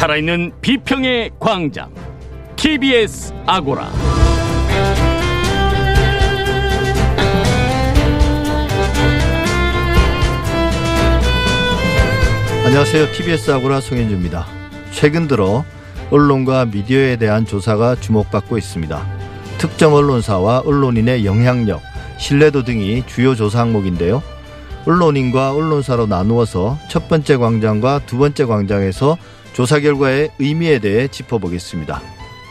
살아있는 비평의 광장 TBS 아고라 안녕하세요. TBS 아고라 송현주입니다. 최근 들어 언론과 미디어에 대한 조사가 주목받고 있습니다. 특정 언론사와 언론인의 영향력, 신뢰도 등이 주요 조사 항목인데요. 언론인과 언론사로 나누어서 첫 번째 광장과 두 번째 광장에서 조사 결과의 의미에 대해 짚어보겠습니다.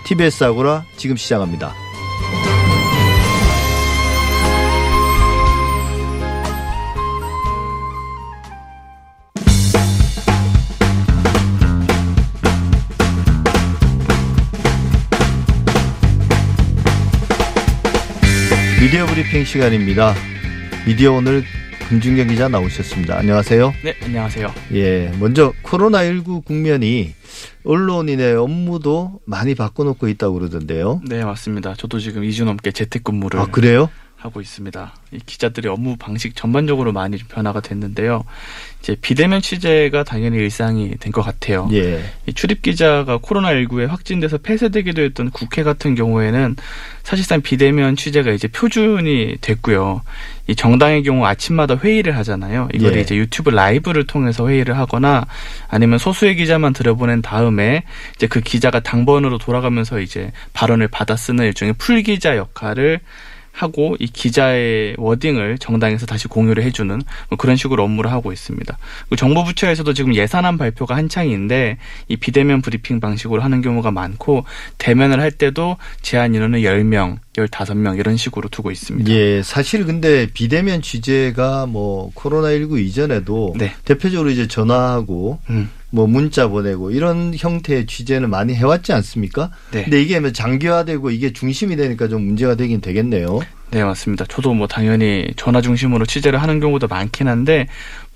TBS 아고라 지금 시작합니다. 미디어 브리핑 시간입니다. 미디어 오늘 금준경 기자 나오셨습니다. 안녕하세요. 네, 안녕하세요. 예, 먼저 코로나19 국면이 언론인의 업무도 많이 바꿔놓고 있다고 그러던데요. 네, 맞습니다. 저도 지금 2주 넘게 재택근무를 아, 그래요? 하고 있습니다. 이 기자들의 업무 방식 전반적으로 많이 좀 변화가 됐는데요. 이제 비대면 취재가 당연히 일상이 된 것 같아요. 예. 이 출입 기자가 코로나19에 확진돼서 폐쇄되기도 했던 국회 같은 경우에는 사실상 비대면 취재가 이제 표준이 됐고요. 이 정당의 경우 아침마다 회의를 하잖아요. 이걸 예. 이제 유튜브 라이브를 통해서 회의를 하거나 아니면 소수의 기자만 들어보낸 다음에 이제 그 기자가 당번으로 돌아가면서 이제 발언을 받아 쓰는 일종의 풀기자 역할을 하고 이 기자의 워딩을 정당에서 다시 공유를 해주는 뭐 그런 식으로 업무를 하고 있습니다. 그리고 정부 부처에서도 지금 예산안 발표가 한창인데 이 비대면 브리핑 방식으로 하는 경우가 많고 대면을 할 때도 제한 인원은 10명, 15명 이런 식으로 두고 있습니다. 예, 사실 근데 비대면 취재가 뭐 코로나19 이전에도 네. 대표적으로 이제 전화하고 음, 뭐 문자 보내고 이런 형태의 취재는 많이 해왔지 않습니까? 네. 근데 이게 뭐 장기화되고 이게 중심이 되니까 좀 문제가 되긴 되겠네요. 네, 맞습니다. 저도 뭐 당연히 전화 중심으로 취재를 하는 경우도 많긴 한데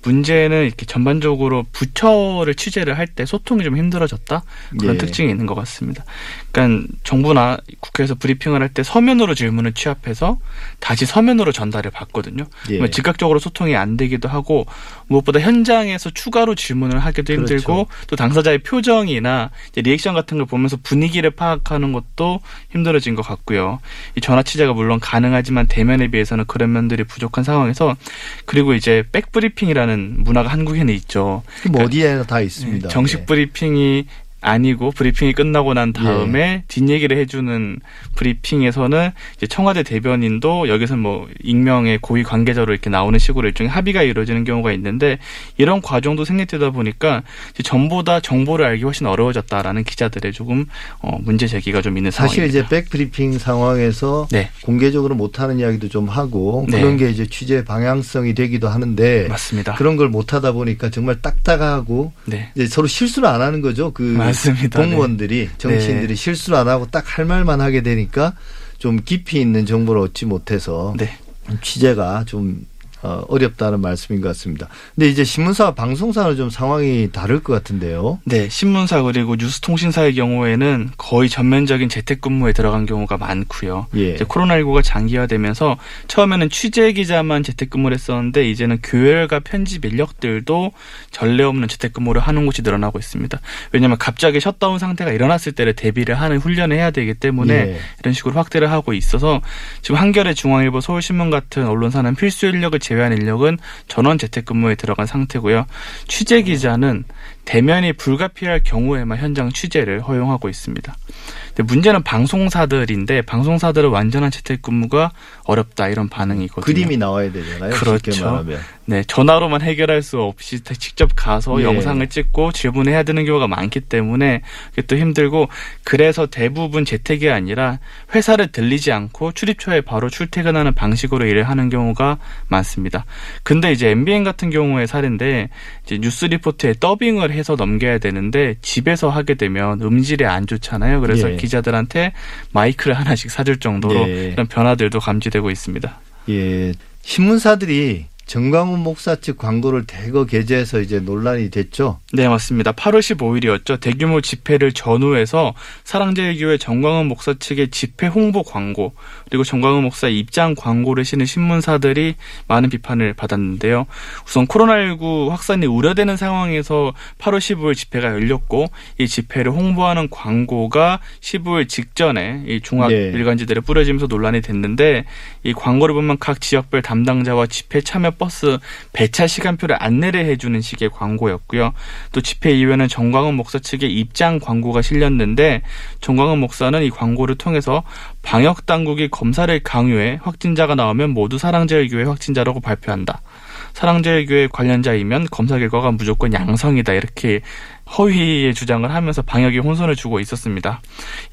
문제는 이렇게 전반적으로 부처를 취재를 할 때 소통이 좀 힘들어졌다 그런 예. 특징이 있는 것 같습니다. 그러니까 정부나 국회에서 브리핑을 할 때 서면으로 질문을 취합해서 다시 서면으로 전달을 받거든요. 예. 즉각적으로 소통이 안 되기도 하고 무엇보다 현장에서 추가로 질문을 하기도 그렇죠. 힘들고 또 당사자의 표정이나 리액션 같은 걸 보면서 분위기를 파악하는 것도 힘들어진 것 같고요. 이 전화 취재가 물론 가능하지만 대면에 비해서는 그런 면들이 부족한 상황에서 그리고 이제 백브리핑이라는 문화가 한국에는 있죠. 뭐 어디에나 다 있습니다. 네, 정식 예. 브리핑이 아니고 브리핑이 끝나고 난 다음에 뒷얘기를 해주는 브리핑에서는 이제 청와대 대변인도 여기서 뭐 익명의 고위 관계자로 이렇게 나오는 식으로 일종의 합의가 이루어지는 경우가 있는데 이런 과정도 생략되다 보니까 이제 전보다 정보를 알기 훨씬 어려워졌다라는 기자들의 조금 어, 문제 제기가 좀 있는 사실 상황입니다. 이제 백브리핑 상황에서 네 공개적으로 못하는 이야기도 좀 하고 네. 그런 게 이제 취재 방향성이 되기도 하는데 맞습니다. 그런 걸 못하다 보니까 정말 딱딱하고 네 이제 서로 실수를 안 하는 거죠. 그 맞 습니다. 네. 공무원들이 정치인들이 실수를 안 하고 딱 할 말만 하게 되니까 좀 깊이 있는 정보를 얻지 못해서 네. 취재가 좀 어, 어렵다는 말씀인 것 같습니다. 근데 이제 신문사와 방송사는 좀 상황이 다를 것 같은데요. 네, 신문사 그리고 뉴스통신사의 경우에는 거의 전면적인 재택근무에 들어간 경우가 많고요. 예. 이제 코로나19가 장기화되면서 처음에는 취재 기자만 재택근무를 했었는데 이제는 교열과 편집 인력들도 전례 없는 재택근무를 하는 곳이 늘어나고 있습니다. 왜냐하면 갑자기 셧다운 상태가 일어났을 때를 대비를 하는 훈련을 해야 되기 때문에 예. 이런 식으로 확대를 하고 있어서 지금 한겨레 중앙일보 서울신문 같은 언론사는 필수 인력을 제 외한 인력은 전원 재택근무에 들어간 상태고요. 취재 기자는 대면이 불가피할 경우에만 현장 취재를 허용하고 있습니다. 근데 문제는 방송사들인데 방송사들은 완전한 재택근무가 어렵다 이런 반응이거든요. 그림이 나와야 되잖아요. 그렇죠. 네, 전화로만 해결할 수 없이 직접 가서 예. 영상을 찍고 질문해야 되는 경우가 많기 때문에 그게 또 힘들고 그래서 대부분 재택이 아니라 회사를 들리지 않고 출입처에 바로 출퇴근하는 방식으로 일을 하는 경우가 많습니다. 근데 이제 MBN 같은 경우의 사례인데 이제 뉴스 리포트에 더빙을 해서 넘겨야 되는데 집에서 하게 되면 음질이 안 좋잖아요. 그래서 예. 기자들한테 마이크를 하나씩 사줄 정도로 네. 이런 변화들도 감지되고 있습니다. 예. 신문사들이 정광훈 목사 측 광고를 대거 게재해서 이제 논란이 됐죠. 네, 맞습니다. 8월 15일이었죠. 대규모 집회를 전후해서 사랑제일교회 정광훈 목사 측의 집회 홍보 광고 그리고 정광훈 목사 입장 광고를 실은 신문사들이 많은 비판을 받았는데요. 우선 코로나19 확산이 우려되는 상황에서 8월 15일 집회가 열렸고 이 집회를 홍보하는 광고가 15일 직전에 이 종합 네. 일간지들에 뿌려지면서 논란이 됐는데 이 광고를 보면 각 지역별 담당자와 집회 참여 버스 배차 시간표를 안내를 해주는 식의 광고였고요. 또 집회 이후에는 정광훈 목사 측의 입장 광고가 실렸는데 정광훈 목사는 이 광고를 통해서 방역 당국이 검사를 강요해 확진자가 나오면 모두 사랑제일교회 확진자라고 발표한다. 사랑제일교회 관련자이면 검사 결과가 무조건 양성이다 이렇게 허위의 주장을 하면서 방역에 혼선을 주고 있었습니다.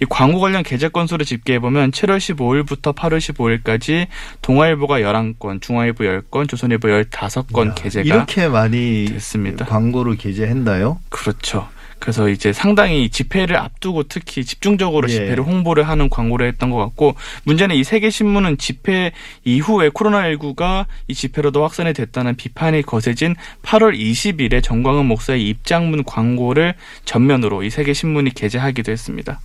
이 광고 관련 게재 건수를 집계해 보면 7월 15일부터 8월 15일까지 동아일보가 11건, 중앙일보 10건, 조선일보 15건 야, 게재가 이렇게 많이 됐습니다. 광고를 게재했나요? 그렇죠. 그래서 이제 상당히 집회를 앞두고 특히 집중적으로 예. 집회를 홍보를 하는 광고를 했던 것 같고 문제는 이 세계 신문은 집회 이후에 코로나19가 이 집회로도 확산이 됐다는 비판이 거세진 8월 20일에 정광훈 목사의 입장문 광고를 전면으로 이 세계 신문이 게재하기도 했습니다.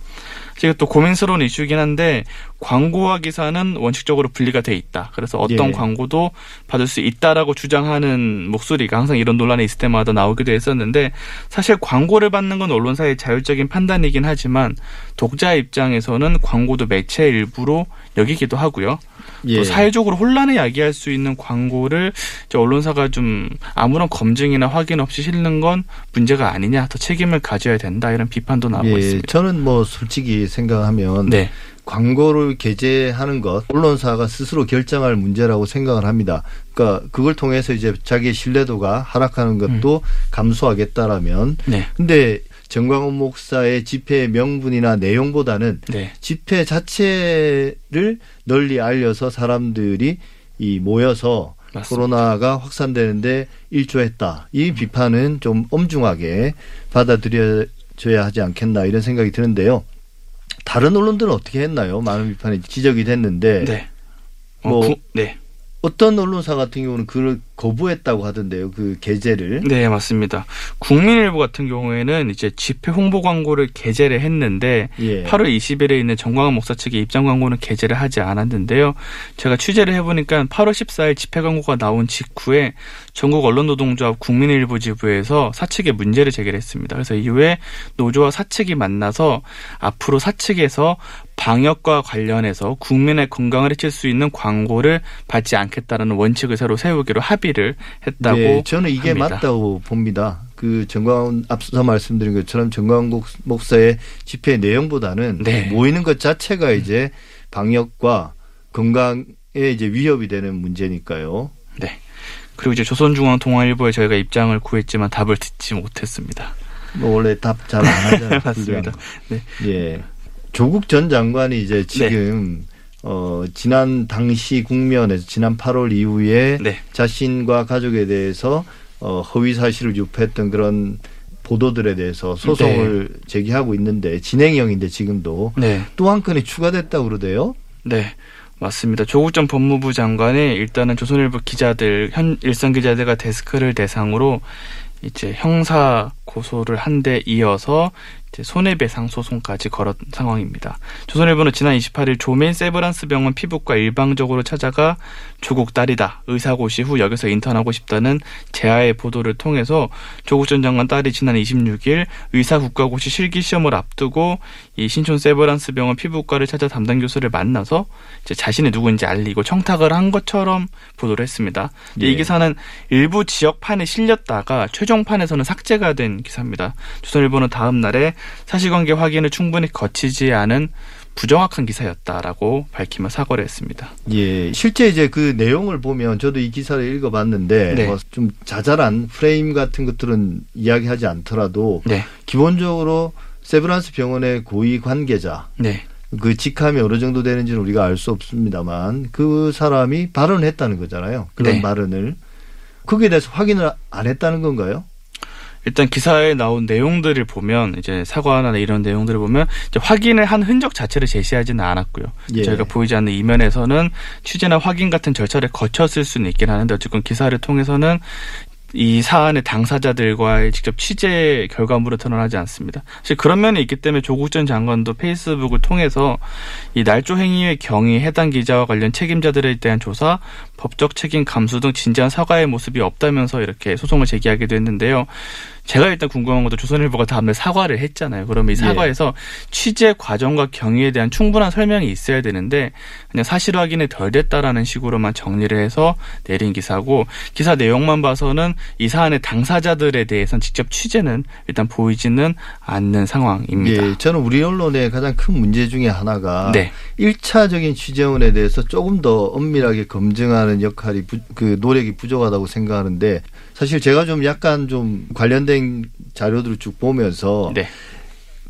지금 또 고민스러운 이슈이긴 한데 광고와 기사는 원칙적으로 분리가 돼 있다. 그래서 어떤 예. 광고도 받을 수 있다라고 주장하는 목소리가 항상 이런 논란이 있을 때마다 나오기도 했었는데 사실 광고를 받는 건 언론사의 자율적인 판단이긴 하지만 독자 입장에서는 광고도 매체 일부로 여기기도 하고요. 예. 또 사회적으로 혼란을 야기할 수 있는 광고를 언론사가 좀 아무런 검증이나 확인 없이 실는 건 문제가 아니냐, 더 책임을 가져야 된다 이런 비판도 나오고 예, 있습니다. 저는 뭐 솔직히 생각하면 네, 광고를 게재하는 것 언론사가 스스로 결정할 문제라고 생각을 합니다. 그러니까 그걸 통해서 이제 자기의 신뢰도가 하락하는 것도 감소하겠다라면 네, 근데 정광훈 목사의 집회 명분이나 내용보다는 네, 집회 자체를 널리 알려서 사람들이 이 모여서 맞습니다. 코로나가 확산되는데 일조했다. 이 비판은 좀 엄중하게 받아들여져야 하지 않겠나 이런 생각이 드는데요. 다른 언론들은 어떻게 했나요? 많은 비판이 지적이 됐는데 네. 어, 뭐- 구- 네. 어떤 언론사 같은 경우는 그걸 거부했다고 하던데요. 그 게재를. 네, 맞습니다. 국민일보 같은 경우에는 이제 집회 홍보 광고를 게재를 했는데 예. 8월 20일에 있는 정광훈 목사 측의 입장 광고는 게재를 하지 않았는데요. 제가 취재를 해보니까 8월 14일 집회 광고가 나온 직후에 전국 언론노동조합 국민일보 지부에서 사측에 문제를 제기를 했습니다. 그래서 이후에 노조와 사측이 만나서 앞으로 사측에서 방역과 관련해서 국민의 건강을 해칠 수 있는 광고를 받지 않겠다는 원칙을 새로 세우기로 합의를 했다고 네, 저는 이게 합니다. 맞다고 봅니다. 그 정광훈 앞서 말씀드린 것처럼 정광훈 목- 목사의 집회 내용보다는 네. 모이는 것 자체가 이제 방역과 건강에 이제 위협이 되는 문제니까요. 네. 그리고 이제 조선중앙통화일보에 저희가 입장을 구했지만 답을 듣지 못했습니다. 뭐 원래 답 잘 안 하잖아요. 맞습니다. 네. 예. 조국 전 장관이 이제 지금 어 지난 당시 국면에서 지난 8월 이후에 네. 자신과 가족에 대해서 어 허위 사실을 유포했던 그런 보도들에 대해서 소송을 제기하고 있는데 진행형인데 지금도 네. 또한 건이 추가됐다고 그러대요. 네. 맞습니다. 조국 전 법무부 장관이 일단은 조선일보 기자들, 현 일선 기자들과 데스크를 대상으로 이제 형사 고소를 한 데 이어서 손해배상 소송까지 걸은 상황입니다. 조선일보는 지난 28일 조메인 세브란스 병원 피부과 일방적으로 찾아가 조국 딸이다. 의사고시 후 여기서 인턴하고 싶다는 제아의 보도를 통해서 조국 전 장관 딸이 지난 26일 의사 국가고시 실기 시험을 앞두고 이 신촌 세브란스 병원 피부과를 찾아 담당 교수를 만나서 이제 자신이 누구인지 알리고 청탁을 한 것처럼 보도를 했습니다. 예. 이 기사는 일부 지역판에 실렸다가 최종판에서는 삭제가 된 기사입니다. 조선일보는 다음 날에 사실관계 확인을 충분히 거치지 않은 부정확한 기사였다라고 밝히며 사과를 했습니다. 예, 실제 이제 그 내용을 보면 저도 이 기사를 읽어봤는데 네. 뭐좀 자잘한 프레임 같은 것들은 이야기하지 않더라도 네, 기본적으로 세브란스 병원의 고위 관계자 네, 그 직함이 어느 정도 되는지는 우리가 알 수 없습니다만 그 사람이 발언했다는 거잖아요. 그런 네. 발언을 거기에 대해서 확인을 안 했다는 건가요? 일단 기사에 나온 내용들을 보면 이제 사과나 이런 내용들을 보면 확인을 한 흔적 자체를 제시하지는 않았고요. 예. 저희가 보이지 않는 이면에서는 취재나 확인 같은 절차를 거쳤을 수는 있긴 하는데 어쨌건 기사를 통해서는 이 사안의 당사자들과의 직접 취재 결과물을 드러나지 않습니다. 사실 그런 면이 있기 때문에 조국 전 장관도 페이스북을 통해서 이 날조 행위의 경위 해당 기자와 관련 책임자들에 대한 조사, 법적 책임 감수 등 진지한 사과의 모습이 없다면서 이렇게 소송을 제기하기도 했는데요. 제가 일단 궁금한 것도 조선일보가 다음날 사과를 했잖아요. 그러면 이 사과에서 취재 과정과 경위에 대한 충분한 설명이 있어야 되는데 그냥 사실 확인이 덜 됐다라는 식으로만 정리를 해서 내린 기사고 기사 내용만 봐서는 이 사안의 당사자들에 대해서는 직접 취재는 일단 보이지는 않는 상황입니다. 예, 저는 우리 언론의 가장 큰 문제 중에 하나가 네. 일 1차적인 취재원에 대해서 조금 더 엄밀하게 검증하는 역할이 부, 그 노력이 부족하다고 생각하는데 사실 제가 좀 약간 좀 관련된 자료들을 쭉 보면서 네.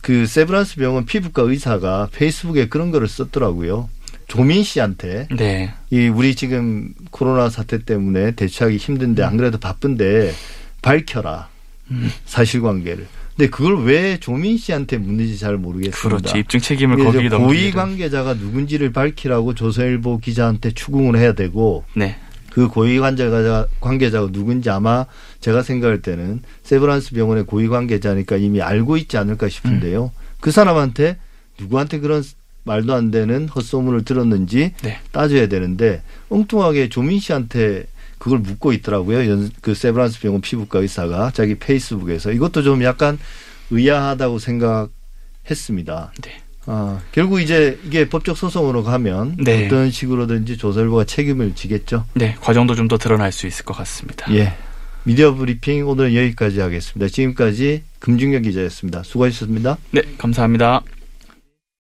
그 세브란스 병원 피부과 의사가 페이스북에 그런 거를 썼더라고요. 조민 씨한테 네. 이 우리 지금 코로나 사태 때문에 대처하기 힘든데 안 그래도 바쁜데 밝혀라 음. 사실관계를. 근데 그걸 왜 조민 씨한테 묻는지 잘 모르겠습니다. 그렇지. 입증 책임을 이게 거기 이제 넘기는. 고위 관계자가 누군지를 밝히라고 조선일보 기자한테 추궁을 해야 되고 네. 그 고위 관계자가 관계자가 누군지 아마 제가 생각할 때는 세브란스 병원의 고위 관계자니까 이미 알고 있지 않을까 싶은데요. 음. 그 사람한테 누구한테 그런 말도 안 되는 헛소문을 들었는지 네. 따져야 되는데 엉뚱하게 조민 씨한테 그걸 묻고 있더라고요. 연- 그 세브란스 병원 피부과 의사가 자기 페이스북에서 이것도 좀 약간 의아하다고 생각했습니다. 네. 아, 결국 이제 이게 법적 소송으로 가면 네. 어떤 식으로든지 조선일보가 책임을 지겠죠. 네. 과정도 좀 더 드러날 수 있을 것 같습니다. 예. 미디어 브리핑 오늘은 여기까지 하겠습니다. 지금까지 금중경 기자였습니다. 수고하셨습니다. 네. 감사합니다.